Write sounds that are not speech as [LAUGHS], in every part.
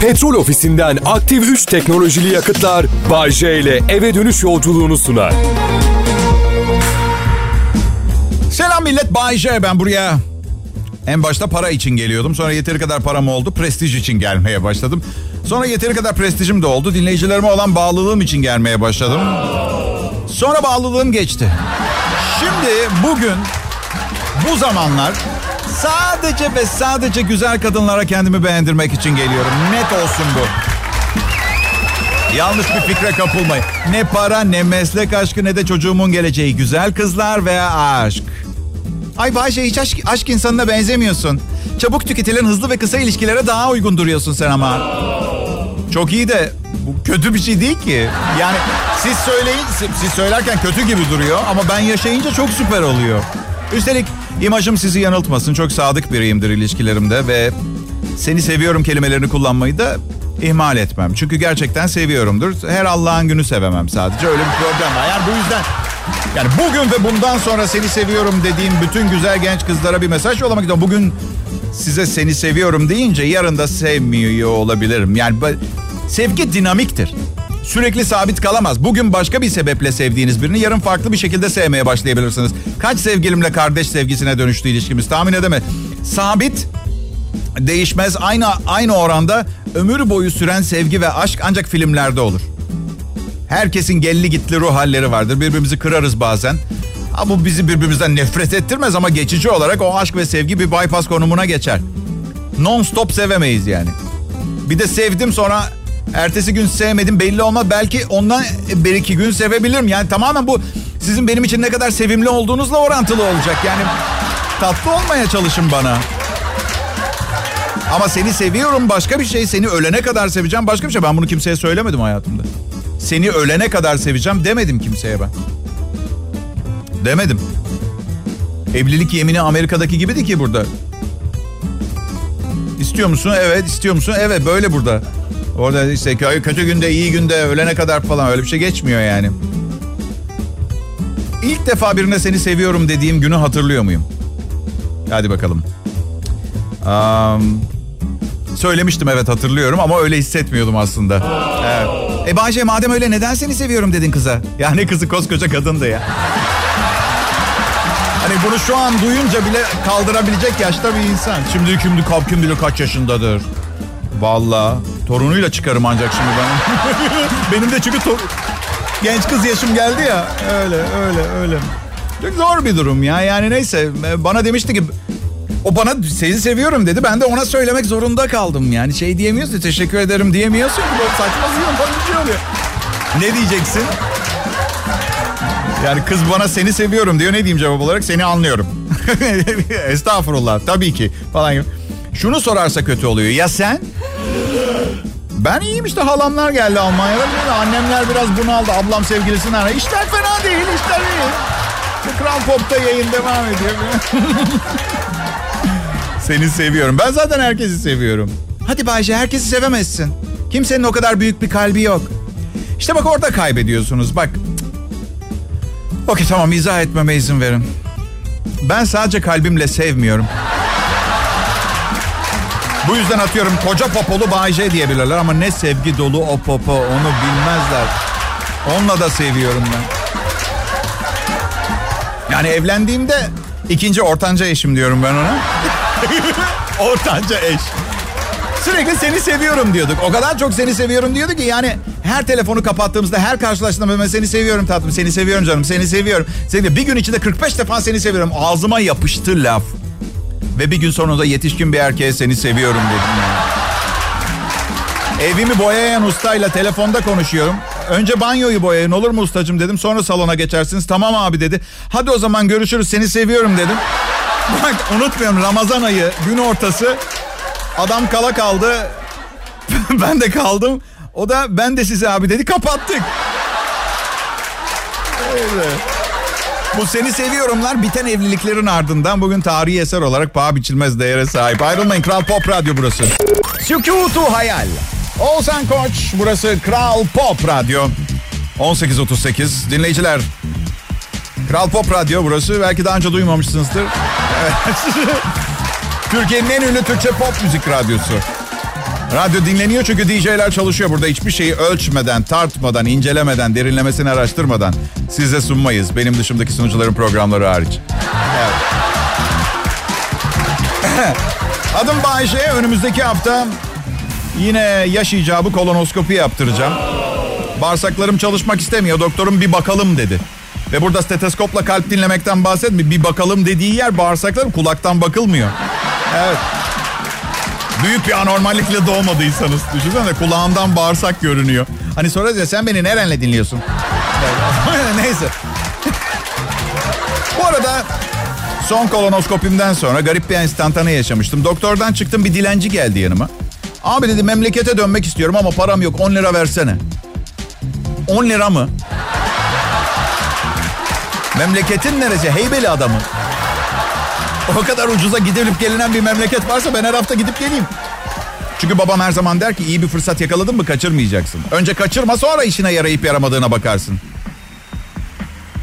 Petrol ofisinden aktif 3 teknolojili yakıtlar Bay J ile eve dönüş yolculuğunu sunar. Selam millet Bay J ben buraya. En başta para için geliyordum. Sonra yeteri kadar param oldu. Prestij için gelmeye başladım. Sonra yeteri kadar prestijim de oldu. Dinleyicilerime olan bağlılığım için gelmeye başladım. Sonra bağlılığım geçti. Şimdi bugün bu zamanlar sadece ve sadece güzel kadınlara kendimi beğendirmek için geliyorum. Net olsun bu. Yanlış bir fikre kapılmayın. Ne para, ne meslek aşkı, ne de çocuğumun geleceği. Güzel kızlar veya aşk. Ay Bayşe hiç aşk, aşk insanına benzemiyorsun. Çabuk tüketilen hızlı ve kısa ilişkilere daha uygun duruyorsun sen ama. Çok iyi de bu kötü bir şey değil ki. Yani siz söyleyin, siz, söylerken kötü gibi duruyor ama ben yaşayınca çok süper oluyor. Üstelik imajım sizi yanıltmasın. Çok sadık biriyimdir ilişkilerimde ve seni seviyorum kelimelerini kullanmayı da ihmal etmem. Çünkü gerçekten seviyorumdur. Her Allah'ın günü sevemem sadece. Öyle bir problem var. Yani bu yüzden yani bugün ve bundan sonra seni seviyorum dediğim bütün güzel genç kızlara bir mesaj yollamak istiyorum. Bugün size seni seviyorum deyince yarın da sevmiyor olabilirim. Yani sevgi dinamiktir. Sürekli sabit kalamaz. Bugün başka bir sebeple sevdiğiniz birini yarın farklı bir şekilde sevmeye başlayabilirsiniz. Kaç sevgilimle kardeş sevgisine dönüştü ilişkimiz tahmin edeme. Sabit değişmez aynı aynı oranda ömür boyu süren sevgi ve aşk ancak filmlerde olur. Herkesin gelli gitli ruh halleri vardır. Birbirimizi kırarız bazen. Ama bu bizi birbirimizden nefret ettirmez ama geçici olarak o aşk ve sevgi bir bypass konumuna geçer. Non stop sevemeyiz yani. Bir de sevdim sonra ertesi gün sevmedim belli olmaz. Belki ondan bir iki gün sevebilirim. Yani tamamen bu sizin benim için ne kadar sevimli olduğunuzla orantılı olacak. Yani tatlı olmaya çalışın bana. Ama seni seviyorum başka bir şey. Seni ölene kadar seveceğim başka bir şey. Ben bunu kimseye söylemedim hayatımda. Seni ölene kadar seveceğim demedim kimseye ben. Demedim. Evlilik yemini Amerika'daki gibiydi ki burada. İstiyor musun? Evet. istiyor musun? Evet. Böyle burada. Orada işte kötü günde, iyi günde, ölene kadar falan öyle bir şey geçmiyor yani. İlk defa birine seni seviyorum dediğim günü hatırlıyor muyum? Hadi bakalım. Um, söylemiştim evet hatırlıyorum ama öyle hissetmiyordum aslında. Evet. E Bayce madem öyle neden seni seviyorum dedin kıza? Ya ne kızı koskoca kadındı ya. Hani bunu şu an duyunca bile kaldırabilecek yaşta bir insan. Şimdi kim, kim bilir kaç yaşındadır. Valla torunuyla çıkarım ancak şimdi ben. [LAUGHS] Benim de çünkü tor- genç kız yaşım geldi ya. Öyle öyle öyle. Çok zor bir durum ya. Yani neyse bana demişti ki o bana seni seviyorum dedi. Ben de ona söylemek zorunda kaldım. Yani şey diyemiyorsun teşekkür ederim diyemiyorsun ki. Böyle saçma sapan bir şey oluyor. Ne diyeceksin? Yani kız bana seni seviyorum diyor. Ne diyeyim cevap olarak? Seni anlıyorum. [LAUGHS] Estağfurullah tabii ki falan gibi. Şunu sorarsa kötü oluyor. Ya sen? Ben iyiyim işte halamlar geldi Almanya'da. Annemler biraz bunaldı. Ablam sevgilisini ara. İşler fena değil işler iyi. Kral Pop'ta yayın devam ediyor. [LAUGHS] Seni seviyorum. Ben zaten herkesi seviyorum. Hadi Bayce herkesi sevemezsin. Kimsenin o kadar büyük bir kalbi yok. İşte bak orada kaybediyorsunuz. Bak. Okey tamam izah etmeme izin verin. Ben sadece kalbimle sevmiyorum. Bu yüzden atıyorum koca popolu Bayce diyebilirler ama ne sevgi dolu o popo onu bilmezler. Onunla da seviyorum ben. Yani evlendiğimde ikinci ortanca eşim diyorum ben ona. [LAUGHS] ortanca eş. Sürekli seni seviyorum diyorduk. O kadar çok seni seviyorum diyordu ki yani her telefonu kapattığımızda her karşılaştığımda ben seni seviyorum tatlım, seni seviyorum canım, seni seviyorum. Seni bir gün içinde 45 defa seni seviyorum. Ağzıma yapıştı laf. Ve bir gün sonunda yetişkin bir erkeğe seni seviyorum dedim yani. Evimi boyayan ustayla telefonda konuşuyorum. Önce banyoyu boyayın olur mu ustacım dedim. Sonra salona geçersiniz. Tamam abi dedi. Hadi o zaman görüşürüz seni seviyorum dedim. Bak unutmuyorum Ramazan ayı gün ortası. Adam kala kaldı. [LAUGHS] ben de kaldım. O da ben de size abi dedi. Kapattık. Öyle. Bu seni seviyorumlar biten evliliklerin ardından bugün tarihi eser olarak paha biçilmez değere sahip. Ayrılmayın Kral Pop Radyo burası. Sükutu hayal. Oğuzhan Koç burası Kral Pop Radyo. 18.38 dinleyiciler. Kral Pop Radyo burası. Belki daha önce duymamışsınızdır. Evet. [LAUGHS] Türkiye'nin en ünlü Türkçe pop müzik radyosu. Radyo dinleniyor çünkü DJ'ler çalışıyor. Burada hiçbir şeyi ölçmeden, tartmadan, incelemeden, derinlemesine araştırmadan size sunmayız. Benim dışımdaki sunucuların programları hariç. Evet. [LAUGHS] Adım Bayşe. Önümüzdeki hafta yine yaş icabı kolonoskopi yaptıracağım. Bağırsaklarım çalışmak istemiyor. Doktorum bir bakalım dedi. Ve burada steteskopla kalp dinlemekten bahsetmiyor. Bir bakalım dediği yer bağırsaklarım kulaktan bakılmıyor. Evet. Büyük bir anormallikle doğmadıysanız. Düşünsene kulağımdan bağırsak görünüyor. Hani sonra diyor sen beni nerenle dinliyorsun? [LAUGHS] Neyse. Bu arada son kolonoskopimden sonra garip bir enstantane yaşamıştım. Doktordan çıktım bir dilenci geldi yanıma. Abi dedi memlekete dönmek istiyorum ama param yok 10 lira versene. 10 lira mı? Memleketin neresi? Heybeli adamı. O kadar ucuza gidilip gelinen bir memleket varsa ben her hafta gidip geleyim. Çünkü babam her zaman der ki iyi bir fırsat yakaladın mı kaçırmayacaksın. Önce kaçırma sonra işine yarayıp yaramadığına bakarsın.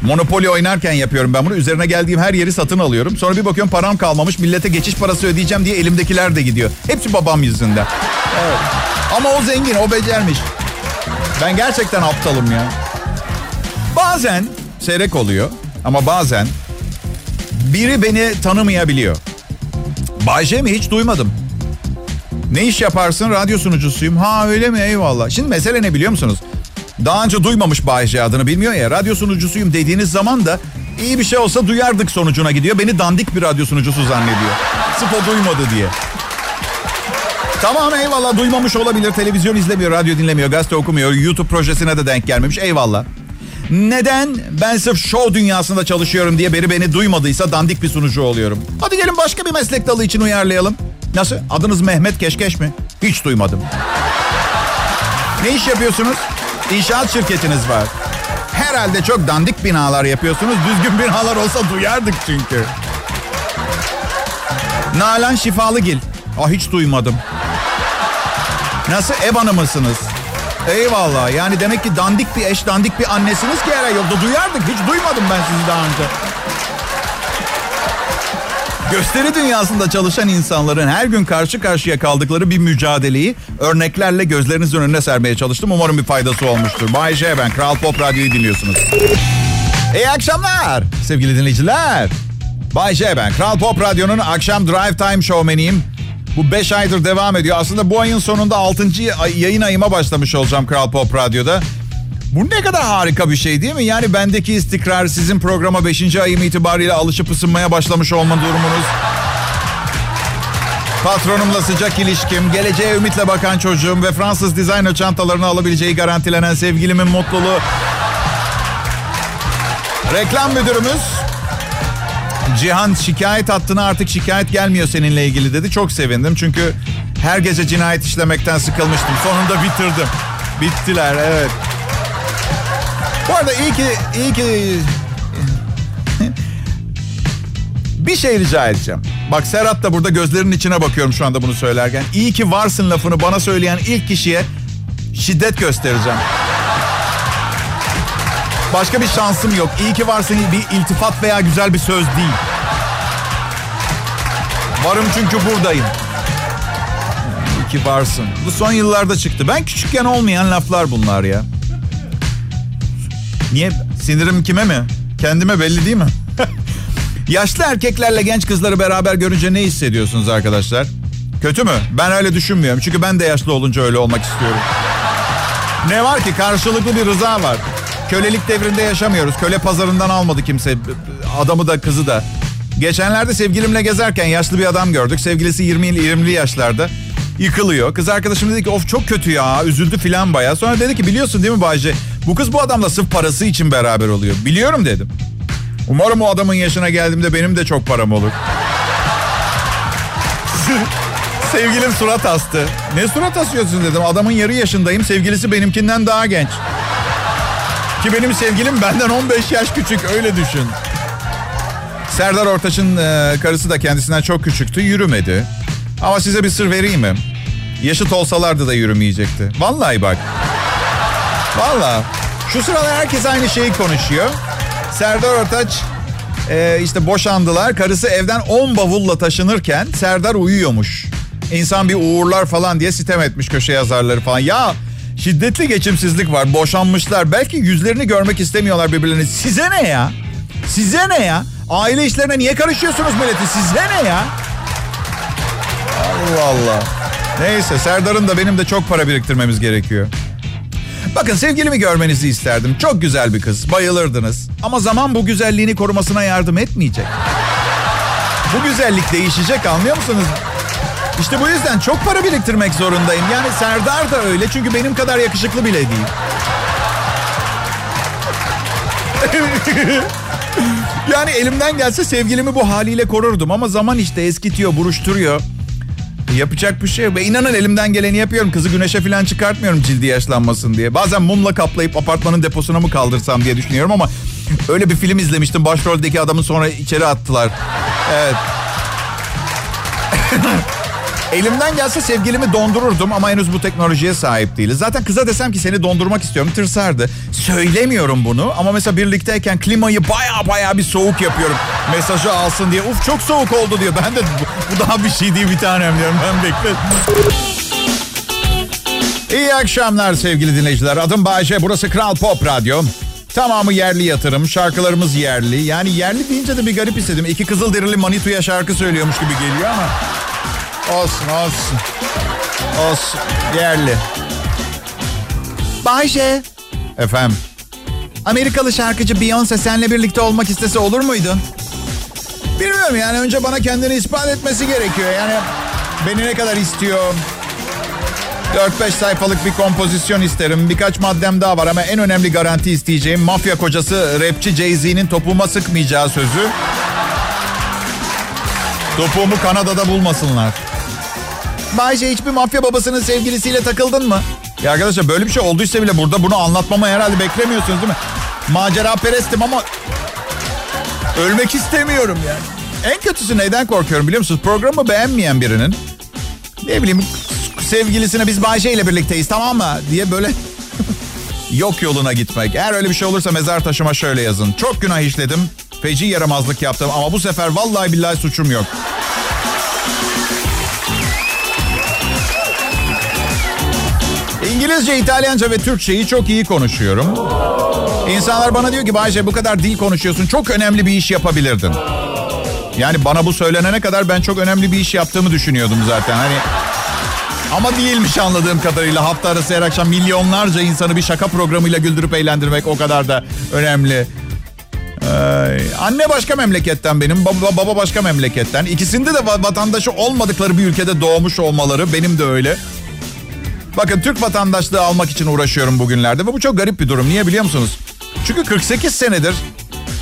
Monopoly oynarken yapıyorum ben bunu. Üzerine geldiğim her yeri satın alıyorum. Sonra bir bakıyorum param kalmamış. Millete geçiş parası ödeyeceğim diye elimdekiler de gidiyor. Hepsi babam yüzünden. Evet. Ama o zengin, o becermiş. Ben gerçekten aptalım ya. Bazen seyrek oluyor ama bazen biri beni tanımayabiliyor. Bayce mi hiç duymadım. Ne iş yaparsın? Radyo sunucusuyum. Ha öyle mi? Eyvallah. Şimdi mesele ne biliyor musunuz? Daha önce duymamış Bayce adını bilmiyor ya. Radyo sunucusuyum dediğiniz zaman da iyi bir şey olsa duyardık sonucuna gidiyor. Beni dandik bir radyo sunucusu zannediyor. Sırf o duymadı diye. Tamam eyvallah duymamış olabilir. Televizyon izlemiyor, radyo dinlemiyor, gazete okumuyor. YouTube projesine de denk gelmemiş. Eyvallah. Neden ben sırf show dünyasında çalışıyorum diye biri beni duymadıysa dandik bir sunucu oluyorum. Hadi gelin başka bir meslek dalı için uyarlayalım. Nasıl? Adınız Mehmet Keşkeş mi? Hiç duymadım. Ne iş yapıyorsunuz? İnşaat şirketiniz var. Herhalde çok dandik binalar yapıyorsunuz. Düzgün binalar olsa duyardık çünkü. Nalan Şifalıgil. Ah hiç duymadım. Nasıl ev hanımısınız? Eyvallah. Yani demek ki dandik bir eş, dandik bir annesiniz ki her yolda duyardık. Hiç duymadım ben sizi daha önce. Gösteri dünyasında çalışan insanların her gün karşı karşıya kaldıkları bir mücadeleyi örneklerle gözlerinizin önüne sermeye çalıştım. Umarım bir faydası olmuştur. Bay J ben. Kral Pop Radyo'yu dinliyorsunuz. İyi akşamlar sevgili dinleyiciler. Bay J ben. Kral Pop Radyo'nun akşam drive time showmaniyim. Bu 5 aydır devam ediyor. Aslında bu ayın sonunda 6. yayın ayıma başlamış olacağım Kral Pop Radyo'da. Bu ne kadar harika bir şey değil mi? Yani bendeki istikrar sizin programa 5. ayım itibariyle alışıp ısınmaya başlamış olma durumunuz. Patronumla sıcak ilişkim, geleceğe ümitle bakan çocuğum ve Fransız designer çantalarını alabileceği garantilenen sevgilimin mutluluğu. Reklam müdürümüz Cihan şikayet hattına artık şikayet gelmiyor seninle ilgili dedi. Çok sevindim çünkü her gece cinayet işlemekten sıkılmıştım. Sonunda bitirdim. Bittiler evet. Bu arada iyi ki iyi ki [LAUGHS] bir şey rica edeceğim. Bak Serhat da burada gözlerinin içine bakıyorum şu anda bunu söylerken. İyi ki varsın lafını bana söyleyen ilk kişiye şiddet göstereceğim. Başka bir şansım yok. İyi ki varsın bir iltifat veya güzel bir söz değil. Varım çünkü buradayım. İyi ki varsın. Bu son yıllarda çıktı. Ben küçükken olmayan laflar bunlar ya. Niye? Sinirim kime mi? Kendime belli değil mi? [LAUGHS] Yaşlı erkeklerle genç kızları beraber görünce ne hissediyorsunuz arkadaşlar? Kötü mü? Ben öyle düşünmüyorum. Çünkü ben de yaşlı olunca öyle olmak istiyorum. Ne var ki? Karşılıklı bir rıza var. Kölelik devrinde yaşamıyoruz. Köle pazarından almadı kimse. Adamı da kızı da. Geçenlerde sevgilimle gezerken yaşlı bir adam gördük. Sevgilisi 20 20'li yaşlarda. Yıkılıyor. Kız arkadaşım dedi ki of çok kötü ya. Üzüldü filan baya. Sonra dedi ki biliyorsun değil mi Bayce? Bu kız bu adamla sırf parası için beraber oluyor. Biliyorum dedim. Umarım o adamın yaşına geldiğimde benim de çok param olur. [LAUGHS] Sevgilim surat astı. Ne surat asıyorsun dedim. Adamın yarı yaşındayım. Sevgilisi benimkinden daha genç. Ki benim sevgilim benden 15 yaş küçük. Öyle düşün. Serdar Ortaç'ın e, karısı da kendisinden çok küçüktü. Yürümedi. Ama size bir sır vereyim mi? Yaşıt olsalardı da yürümeyecekti. Vallahi bak. Vallahi. Şu sırada herkes aynı şeyi konuşuyor. Serdar Ortaç e, işte boşandılar. Karısı evden 10 bavulla taşınırken Serdar uyuyormuş. insan bir uğurlar falan diye sitem etmiş köşe yazarları falan. Ya şiddetli geçimsizlik var. Boşanmışlar. Belki yüzlerini görmek istemiyorlar birbirlerini. Size ne ya? Size ne ya? Aile işlerine niye karışıyorsunuz milleti? Size ne ya? Allah Allah. Neyse Serdar'ın da benim de çok para biriktirmemiz gerekiyor. Bakın sevgilimi görmenizi isterdim. Çok güzel bir kız. Bayılırdınız. Ama zaman bu güzelliğini korumasına yardım etmeyecek. Bu güzellik değişecek anlıyor musunuz? İşte bu yüzden çok para biriktirmek zorundayım. Yani Serdar da öyle çünkü benim kadar yakışıklı bile değil. [LAUGHS] yani elimden gelse sevgilimi bu haliyle korurdum ama zaman işte eskitiyor, buruşturuyor. Yapacak bir şey yok. Ve inanın elimden geleni yapıyorum. Kızı güneşe falan çıkartmıyorum cildi yaşlanmasın diye. Bazen mumla kaplayıp apartmanın deposuna mı kaldırsam diye düşünüyorum ama öyle bir film izlemiştim. Başroldeki adamı sonra içeri attılar. Evet. [LAUGHS] Elimden gelse sevgilimi dondururdum ama henüz bu teknolojiye sahip değiliz. Zaten kıza desem ki seni dondurmak istiyorum tırsardı. Söylemiyorum bunu ama mesela birlikteyken klimayı baya baya bir soğuk yapıyorum. Mesajı alsın diye. Uf çok soğuk oldu diyor. Ben de bu, daha bir şey değil bir tanem diyorum. Ben bekle. İyi akşamlar sevgili dinleyiciler. Adım Bayece. Burası Kral Pop Radyo. Tamamı yerli yatırım. Şarkılarımız yerli. Yani yerli deyince de bir garip istedim. İki Kızılderili Manitu'ya şarkı söylüyormuş gibi geliyor ama... Olsun olsun. Olsun. Yerli. Bayşe. Efendim. Amerikalı şarkıcı Beyoncé seninle birlikte olmak istese olur muydun? Bilmiyorum yani önce bana kendini ispat etmesi gerekiyor. Yani beni ne kadar istiyor? 4-5 sayfalık bir kompozisyon isterim. Birkaç maddem daha var ama en önemli garanti isteyeceğim mafya kocası rapçi Jay-Z'nin topuğuma sıkmayacağı sözü. Topuğumu Kanada'da bulmasınlar. Bayce hiçbir mafya babasının sevgilisiyle takıldın mı? Ya arkadaşlar böyle bir şey olduysa bile burada bunu anlatmamı herhalde beklemiyorsunuz değil mi? Macera perestim ama ölmek istemiyorum yani. En kötüsü neyden korkuyorum biliyor musunuz? Programı beğenmeyen birinin ne bileyim sevgilisine biz Bayce ile birlikteyiz tamam mı diye böyle [LAUGHS] yok yoluna gitmek. Eğer öyle bir şey olursa mezar taşıma şöyle yazın. Çok günah işledim. Feci yaramazlık yaptım ama bu sefer vallahi billahi suçum yok. İngilizce, İtalyanca ve Türkçeyi çok iyi konuşuyorum. İnsanlar bana diyor ki Bayce bu kadar dil konuşuyorsun çok önemli bir iş yapabilirdin. Yani bana bu söylenene kadar ben çok önemli bir iş yaptığımı düşünüyordum zaten. Hani ama değilmiş anladığım kadarıyla hafta arası her akşam milyonlarca insanı bir şaka programıyla güldürüp eğlendirmek o kadar da önemli. Ee, anne başka memleketten benim, baba, baba başka memleketten. İkisinde de vatandaşı olmadıkları bir ülkede doğmuş olmaları benim de öyle. Bakın Türk vatandaşlığı almak için uğraşıyorum bugünlerde ve bu çok garip bir durum. Niye biliyor musunuz? Çünkü 48 senedir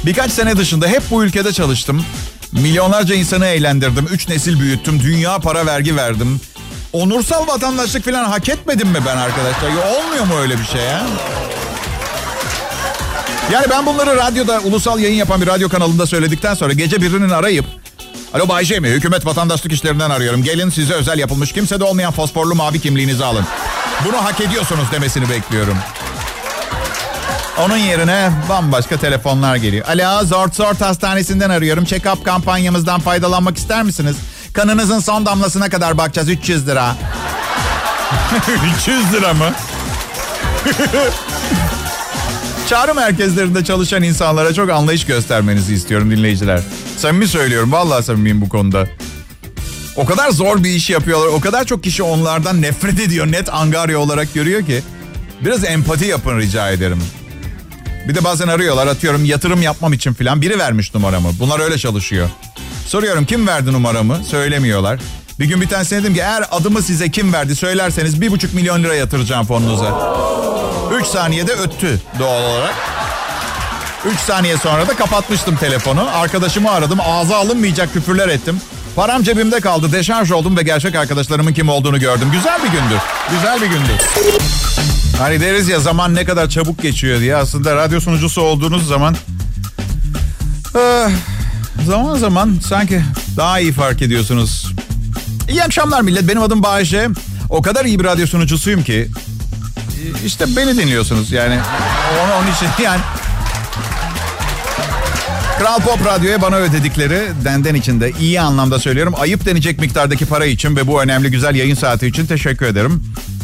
birkaç sene dışında hep bu ülkede çalıştım. Milyonlarca insanı eğlendirdim. Üç nesil büyüttüm. Dünya para vergi verdim. Onursal vatandaşlık falan hak etmedim mi ben arkadaşlar? Ya olmuyor mu öyle bir şey ya? Yani ben bunları radyoda ulusal yayın yapan bir radyo kanalında söyledikten sonra gece birinin arayıp Alo Bay mi? Hükümet vatandaşlık işlerinden arıyorum. Gelin size özel yapılmış kimse de olmayan fosforlu mavi kimliğinizi alın. Bunu hak ediyorsunuz demesini bekliyorum. Onun yerine bambaşka telefonlar geliyor. Alo Zort Zort Hastanesi'nden arıyorum. Check-up kampanyamızdan faydalanmak ister misiniz? Kanınızın son damlasına kadar bakacağız 300 lira. [LAUGHS] 300 lira mı? [LAUGHS] Çağrı merkezlerinde çalışan insanlara çok anlayış göstermenizi istiyorum dinleyiciler. Samimi söylüyorum. Vallahi samimiyim bu konuda. O kadar zor bir iş yapıyorlar. O kadar çok kişi onlardan nefret ediyor. Net angarya olarak görüyor ki. Biraz empati yapın rica ederim. Bir de bazen arıyorlar atıyorum yatırım yapmam için filan. Biri vermiş numaramı. Bunlar öyle çalışıyor. Soruyorum kim verdi numaramı? Söylemiyorlar. Bir gün bir tanesine dedim ki eğer adımı size kim verdi söylerseniz bir buçuk milyon lira yatıracağım fonunuza. Üç saniyede öttü doğal olarak. Üç saniye sonra da kapatmıştım telefonu. Arkadaşımı aradım. Ağza alınmayacak küfürler ettim. Param cebimde kaldı. Deşarj oldum ve gerçek arkadaşlarımın kim olduğunu gördüm. Güzel bir gündü. Güzel bir gündü. Hani deriz ya zaman ne kadar çabuk geçiyor diye. Aslında radyo sunucusu olduğunuz zaman... Eh, zaman zaman sanki daha iyi fark ediyorsunuz. İyi akşamlar millet. Benim adım Bayece. O kadar iyi bir radyo sunucusuyum ki... işte beni dinliyorsunuz yani. Onu, onun için [LAUGHS] yani... Kral Pop Radyo'ya bana ödedikleri denden içinde iyi anlamda söylüyorum. Ayıp denecek miktardaki para için ve bu önemli güzel yayın saati için teşekkür ederim.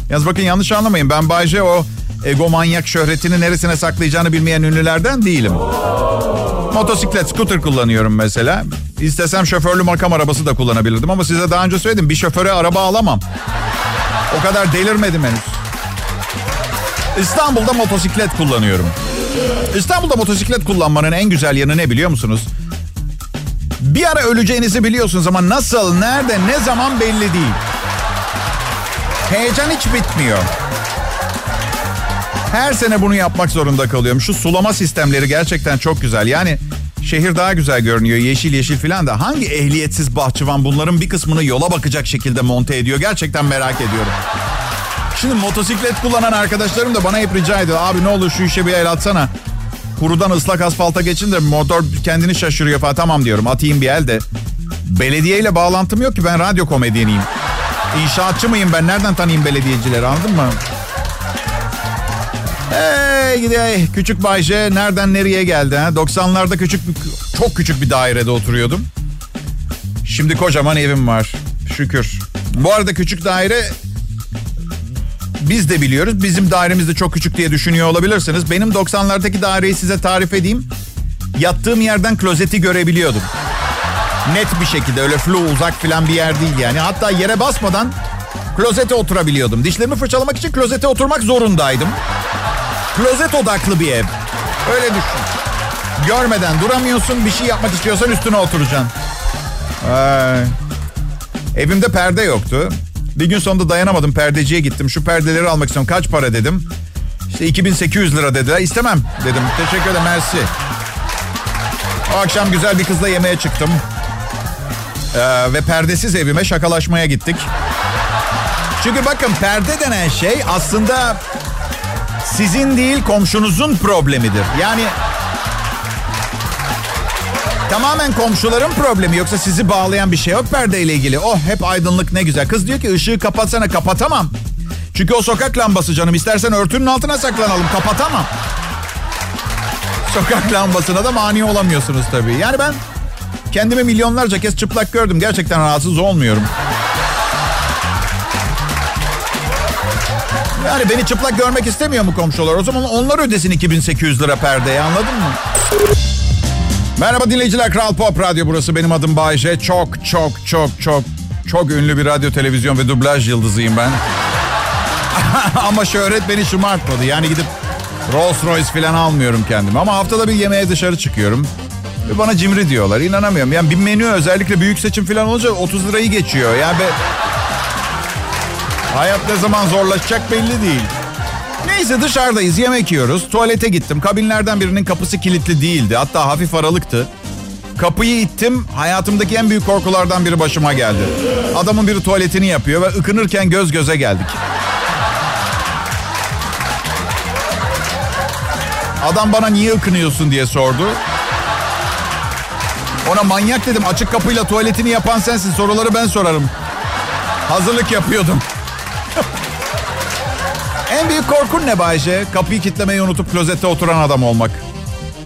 Yalnız bakın yanlış anlamayın. Ben Bayce o egomanyak şöhretini neresine saklayacağını bilmeyen ünlülerden değilim. Motosiklet, scooter kullanıyorum mesela. İstesem şoförlü makam arabası da kullanabilirdim ama size daha önce söyledim. Bir şoföre araba alamam. O kadar delirmedim henüz. İstanbul'da motosiklet kullanıyorum. İstanbul'da motosiklet kullanmanın en güzel yanı ne biliyor musunuz? Bir ara öleceğinizi biliyorsunuz ama nasıl, nerede, ne zaman belli değil. Heyecan hiç bitmiyor. Her sene bunu yapmak zorunda kalıyorum. Şu sulama sistemleri gerçekten çok güzel. Yani şehir daha güzel görünüyor. Yeşil yeşil filan da. Hangi ehliyetsiz bahçıvan bunların bir kısmını yola bakacak şekilde monte ediyor? Gerçekten merak ediyorum. Şimdi motosiklet kullanan arkadaşlarım da bana hep rica ediyor. Abi ne olur şu işe bir el atsana. Kurudan ıslak asfalta geçin de motor kendini şaşırıyor falan. Tamam diyorum atayım bir el de. Belediyeyle bağlantım yok ki ben radyo komedyeniyim. İnşaatçı mıyım ben? Nereden tanıyayım belediyecileri anladın mı? Hey gidi küçük Bayce nereden nereye geldi ha? 90'larda küçük çok küçük bir dairede oturuyordum. Şimdi kocaman evim var. Şükür. Bu arada küçük daire biz de biliyoruz. Bizim dairemiz de çok küçük diye düşünüyor olabilirsiniz. Benim 90'lardaki daireyi size tarif edeyim. Yattığım yerden klozeti görebiliyordum. Net bir şekilde öyle flu uzak falan bir yer değil yani. Hatta yere basmadan klozete oturabiliyordum. Dişlerimi fırçalamak için klozete oturmak zorundaydım. Klozet odaklı bir ev. Öyle düşün. Görmeden duramıyorsun. Bir şey yapmak istiyorsan üstüne oturacaksın. Ay. Evimde perde yoktu. Bir gün sonunda dayanamadım perdeciye gittim. Şu perdeleri almak istiyorum. Kaç para dedim. İşte 2800 lira dediler. İstemem dedim. Teşekkür ederim mersi. O akşam güzel bir kızla yemeğe çıktım. Ee, ve perdesiz evime şakalaşmaya gittik. Çünkü bakın perde denen şey aslında sizin değil komşunuzun problemidir. Yani tamamen komşuların problemi yoksa sizi bağlayan bir şey yok perdeyle ilgili. Oh hep aydınlık ne güzel. Kız diyor ki ışığı kapatsana kapatamam. Çünkü o sokak lambası canım istersen örtünün altına saklanalım kapatamam. Sokak lambasına da mani olamıyorsunuz tabii. Yani ben kendimi milyonlarca kez çıplak gördüm. Gerçekten rahatsız olmuyorum. Yani beni çıplak görmek istemiyor mu komşular? O zaman onlar ödesin 2800 lira perdeye anladın mı? Merhaba dinleyiciler Kral Pop Radyo burası benim adım Bayşe. Çok çok çok çok çok ünlü bir radyo televizyon ve dublaj yıldızıyım ben. [LAUGHS] Ama şöhret beni şımartmadı. Yani gidip Rolls Royce falan almıyorum kendime. Ama haftada bir yemeğe dışarı çıkıyorum. Ve bana cimri diyorlar. İnanamıyorum. Yani bir menü özellikle büyük seçim falan olunca 30 lirayı geçiyor. Yani be... Hayat ne zaman zorlaşacak belli değil. Neyse dışarıdayız yemek yiyoruz. Tuvalete gittim. Kabinlerden birinin kapısı kilitli değildi. Hatta hafif aralıktı. Kapıyı ittim. Hayatımdaki en büyük korkulardan biri başıma geldi. Adamın biri tuvaletini yapıyor ve ıkınırken göz göze geldik. Adam bana niye ıkınıyorsun diye sordu. Ona manyak dedim. Açık kapıyla tuvaletini yapan sensin. Soruları ben sorarım. Hazırlık yapıyordum. En büyük korkun ne Bayce? Kapıyı kitlemeyi unutup klozette oturan adam olmak.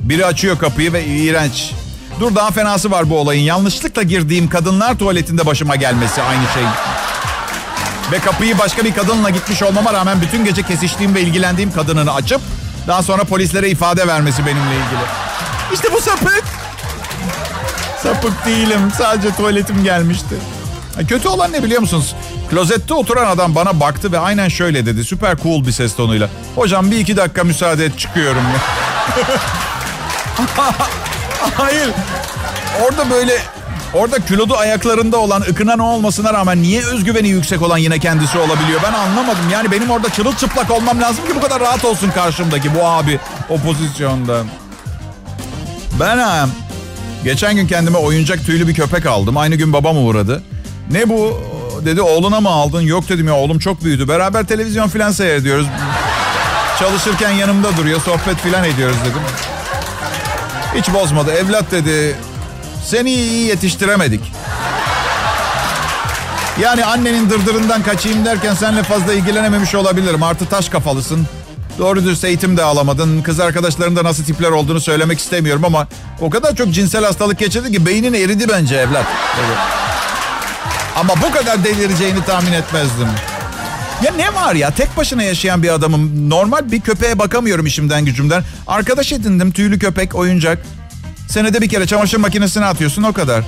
Biri açıyor kapıyı ve iğrenç. Dur daha fenası var bu olayın. Yanlışlıkla girdiğim kadınlar tuvaletinde başıma gelmesi aynı şey. Ve kapıyı başka bir kadınla gitmiş olmama rağmen bütün gece kesiştiğim ve ilgilendiğim kadınını açıp daha sonra polislere ifade vermesi benimle ilgili. İşte bu sapık. Sapık değilim. Sadece tuvaletim gelmişti. Kötü olan ne biliyor musunuz? Klozette oturan adam bana baktı ve aynen şöyle dedi. Süper cool bir ses tonuyla. Hocam bir iki dakika müsaade et çıkıyorum. [LAUGHS] Hayır. Orada böyle orada kilodu ayaklarında olan ıkınan olmasına rağmen niye özgüveni yüksek olan yine kendisi olabiliyor? Ben anlamadım. Yani benim orada çırılçıplak olmam lazım ki bu kadar rahat olsun karşımdaki bu abi o pozisyonda. Ben ha, geçen gün kendime oyuncak tüylü bir köpek aldım. Aynı gün babam uğradı. Ne bu dedi oğluna mı aldın? Yok dedim ya oğlum çok büyüdü. Beraber televizyon filan seyrediyoruz. Çalışırken yanımda duruyor sohbet filan ediyoruz dedim. Hiç bozmadı. Evlat dedi seni iyi yetiştiremedik. Yani annenin dırdırından kaçayım derken senle fazla ilgilenememiş olabilirim. Artı taş kafalısın. Doğru düz eğitim de alamadın. Kız arkadaşlarında nasıl tipler olduğunu söylemek istemiyorum ama o kadar çok cinsel hastalık geçirdin ki beynin eridi bence evlat. Evet. Ama bu kadar delireceğini tahmin etmezdim. Ya ne var ya tek başına yaşayan bir adamım. Normal bir köpeğe bakamıyorum işimden gücümden. Arkadaş edindim tüylü köpek oyuncak. Senede bir kere çamaşır makinesine atıyorsun o kadar.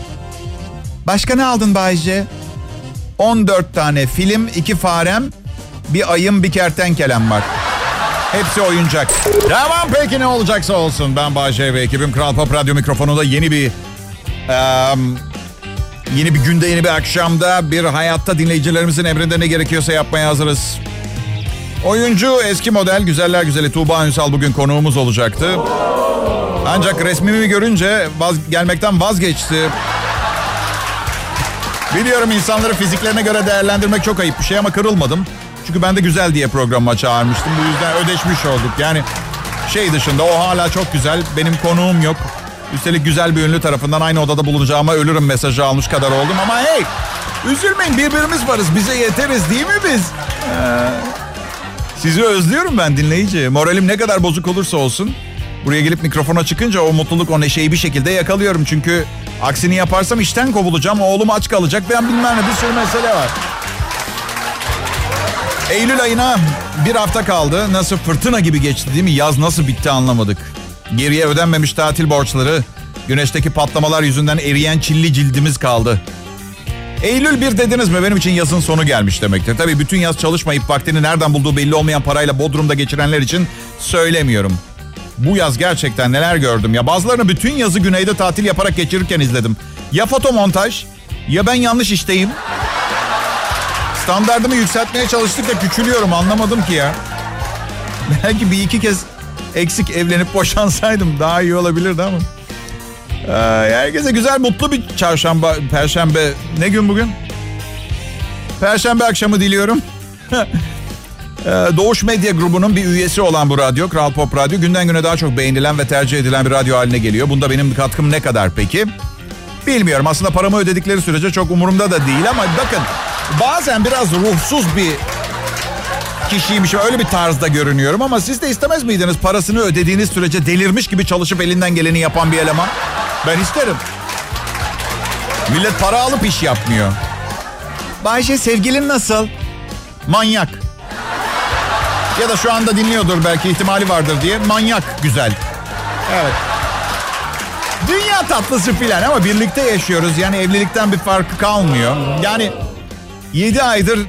Başka ne aldın Bayce? 14 tane film, iki farem, bir ayım, bir kertenkelem var. Hepsi oyuncak. Tamam peki ne olacaksa olsun. Ben Bayce ve ekibim Kral Pop Radyo mikrofonunda yeni bir... Um, yeni bir günde, yeni bir akşamda bir hayatta dinleyicilerimizin emrinde ne gerekiyorsa yapmaya hazırız. Oyuncu eski model, güzeller güzeli Tuğba Ünsal bugün konuğumuz olacaktı. Ancak resmimi görünce vaz, gelmekten vazgeçti. Biliyorum insanları fiziklerine göre değerlendirmek çok ayıp bir şey ama kırılmadım. Çünkü ben de güzel diye programıma çağırmıştım. Bu yüzden ödeşmiş olduk. Yani şey dışında o hala çok güzel. Benim konuğum yok. Üstelik güzel bir ünlü tarafından aynı odada bulunacağıma ölürüm mesajı almış kadar oldum. Ama hey üzülmeyin birbirimiz varız. Bize yeteriz değil mi biz? Ee, sizi özlüyorum ben dinleyici. Moralim ne kadar bozuk olursa olsun. Buraya gelip mikrofona çıkınca o mutluluk o neşeyi bir şekilde yakalıyorum. Çünkü aksini yaparsam işten kovulacağım. Oğlum aç kalacak. Ben bilmem ne bir sürü mesele var. Eylül ayına bir hafta kaldı. Nasıl fırtına gibi geçti değil mi? Yaz nasıl bitti anlamadık. Geriye ödenmemiş tatil borçları, güneşteki patlamalar yüzünden eriyen çilli cildimiz kaldı. Eylül bir dediniz mi benim için yazın sonu gelmiş demektir. Tabii bütün yaz çalışmayıp vaktini nereden bulduğu belli olmayan parayla Bodrum'da geçirenler için söylemiyorum. Bu yaz gerçekten neler gördüm ya. Bazılarını bütün yazı güneyde tatil yaparak geçirirken izledim. Ya fotomontaj ya ben yanlış işteyim. Standartımı yükseltmeye çalıştık da küçülüyorum anlamadım ki ya. Belki bir iki kez eksik evlenip boşansaydım daha iyi olabilirdi ama. Ee, herkese güzel mutlu bir çarşamba, perşembe. Ne gün bugün? Perşembe akşamı diliyorum. [LAUGHS] Ee, Doğuş Medya grubunun bir üyesi olan bu radyo, Kral Pop Radyo, günden güne daha çok beğenilen ve tercih edilen bir radyo haline geliyor. Bunda benim katkım ne kadar peki? Bilmiyorum. Aslında paramı ödedikleri sürece çok umurumda da değil ama bakın bazen biraz ruhsuz bir kişiymişim. Öyle bir tarzda görünüyorum ama siz de istemez miydiniz parasını ödediğiniz sürece delirmiş gibi çalışıp elinden geleni yapan bir eleman? Ben isterim. Millet para alıp iş yapmıyor. Bayşe sevgilin nasıl? Manyak. Ya da şu anda dinliyordur belki ihtimali vardır diye. Manyak güzel. Evet. Dünya tatlısı filan ama birlikte yaşıyoruz. Yani evlilikten bir farkı kalmıyor. Yani 7 aydır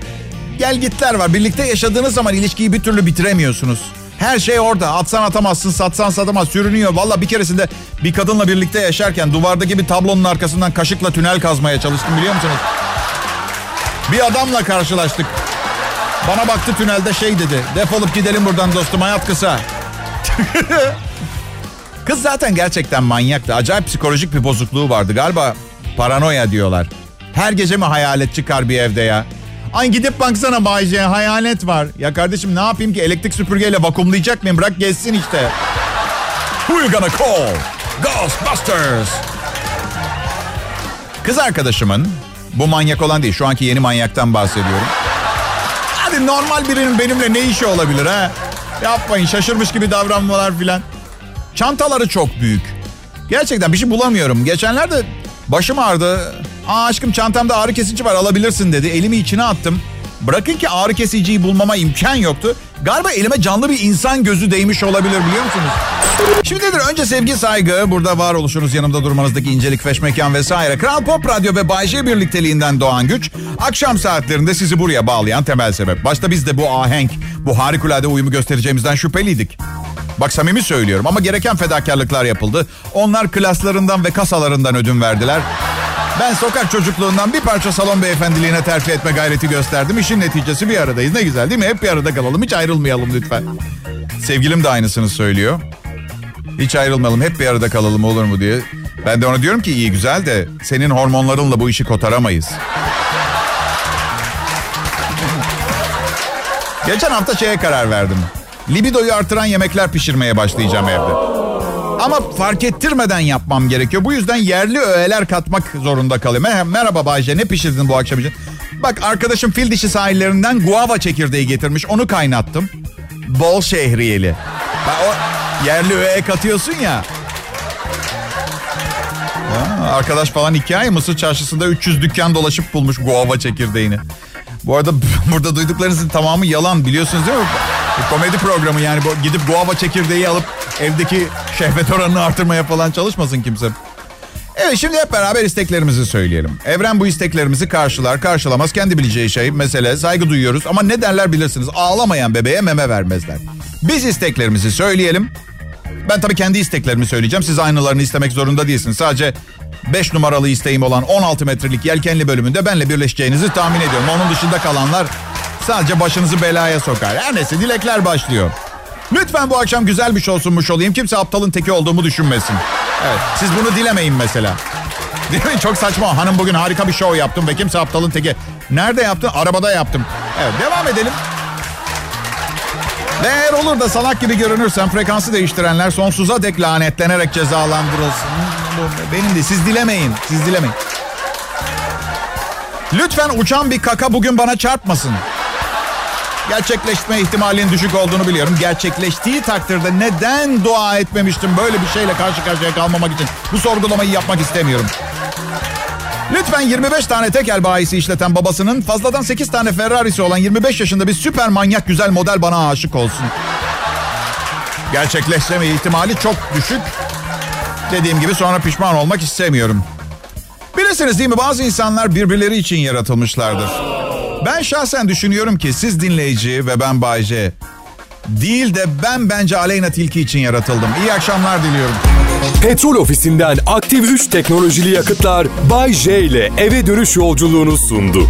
gel gitler var. Birlikte yaşadığınız zaman ilişkiyi bir türlü bitiremiyorsunuz. Her şey orada. Atsan atamazsın, satsan satamaz, sürünüyor. Valla bir keresinde bir kadınla birlikte yaşarken duvardaki bir tablonun arkasından kaşıkla tünel kazmaya çalıştım biliyor musunuz? Bir adamla karşılaştık. Bana baktı tünelde şey dedi. Defolup gidelim buradan dostum hayat kısa. [LAUGHS] Kız zaten gerçekten manyaktı. Acayip psikolojik bir bozukluğu vardı. Galiba paranoya diyorlar. Her gece mi hayalet çıkar bir evde ya? Ay gidip baksana Bayce hayalet var. Ya kardeşim ne yapayım ki elektrik süpürgeyle vakumlayacak mıyım? Bırak geçsin işte. Who you gonna call? Ghostbusters. Kız arkadaşımın bu manyak olan değil şu anki yeni manyaktan bahsediyorum. Hadi normal birinin benimle ne işi olabilir ha? Yapmayın şaşırmış gibi davranmalar filan. Çantaları çok büyük. Gerçekten bir şey bulamıyorum. Geçenlerde başım ağrıdı. Aa aşkım çantamda ağrı kesici var alabilirsin dedi. Elimi içine attım. Bırakın ki ağrı kesiciyi bulmama imkan yoktu. Galiba elime canlı bir insan gözü değmiş olabilir biliyor musunuz? Şimdidir önce sevgi saygı, burada var oluşunuz yanımda durmanızdaki incelik, feşmekan vesaire. Kral Pop Radyo ve Bay J birlikteliğinden doğan güç, akşam saatlerinde sizi buraya bağlayan temel sebep. Başta biz de bu ahenk, bu harikulade uyumu göstereceğimizden şüpheliydik. Bak samimi söylüyorum ama gereken fedakarlıklar yapıldı. Onlar klaslarından ve kasalarından ödün verdiler. Ben sokak çocukluğundan bir parça salon beyefendiliğine terfi etme gayreti gösterdim. İşin neticesi bir aradayız. Ne güzel değil mi? Hep bir arada kalalım. Hiç ayrılmayalım lütfen. Sevgilim de aynısını söylüyor. Hiç ayrılmayalım. Hep bir arada kalalım olur mu diye. Ben de ona diyorum ki iyi güzel de senin hormonlarınla bu işi kotaramayız. Geçen hafta şeye karar verdim. Libidoyu artıran yemekler pişirmeye başlayacağım evde. Ama fark ettirmeden yapmam gerekiyor. Bu yüzden yerli öğeler katmak zorunda kalıyorum. Merhaba Bayce ne pişirdin bu akşam için? Bak arkadaşım fil dişi sahillerinden guava çekirdeği getirmiş. Onu kaynattım. bol şehriyeli. Bak o yerli öğe katıyorsun ya. Ha, arkadaş falan hikaye Mısır çarşısında 300 dükkan dolaşıp bulmuş guava çekirdeğini. Bu arada [LAUGHS] burada duyduklarınızın tamamı yalan biliyorsunuz değil mi? Bu komedi programı yani bu, gidip guava çekirdeği alıp evdeki şehvet oranını artırmaya falan çalışmasın kimse. Evet şimdi hep beraber isteklerimizi söyleyelim. Evren bu isteklerimizi karşılar karşılamaz kendi bileceği şey mesele saygı duyuyoruz ama ne derler bilirsiniz ağlamayan bebeğe meme vermezler. Biz isteklerimizi söyleyelim. Ben tabii kendi isteklerimi söyleyeceğim. Siz aynılarını istemek zorunda değilsiniz. Sadece 5 numaralı isteğim olan 16 metrelik yelkenli bölümünde benle birleşeceğinizi tahmin ediyorum. Onun dışında kalanlar sadece başınızı belaya sokar. Her neyse dilekler başlıyor. Lütfen bu akşam güzel bir şovsunmuş olayım. Kimse aptalın teki olduğumu düşünmesin. Evet, siz bunu dilemeyin mesela. Değil mi? Çok saçma. Hanım bugün harika bir şov yaptım ve kimse aptalın teki. Nerede yaptın? Arabada yaptım. Evet, devam edelim. Ve eğer olur da salak gibi görünürsem frekansı değiştirenler sonsuza dek lanetlenerek cezalandırılsın. Benim de siz dilemeyin. Siz dilemeyin. Lütfen uçan bir kaka bugün bana çarpmasın. Gerçekleşme ihtimalinin düşük olduğunu biliyorum. Gerçekleştiği takdirde neden dua etmemiştim böyle bir şeyle karşı karşıya kalmamak için? Bu sorgulamayı yapmak istemiyorum. Lütfen 25 tane tekel bayisi işleten babasının fazladan 8 tane Ferrari'si olan 25 yaşında bir süper manyak güzel model bana aşık olsun. Gerçekleşme ihtimali çok düşük. Dediğim gibi sonra pişman olmak istemiyorum. Bilirsiniz değil mi bazı insanlar birbirleri için yaratılmışlardır. Ben şahsen düşünüyorum ki siz dinleyici ve ben Bayce değil de ben bence Aleyna Tilki için yaratıldım. İyi akşamlar diliyorum. Petrol ofisinden aktif 3 teknolojili yakıtlar Bay J ile eve dönüş yolculuğunu sundu.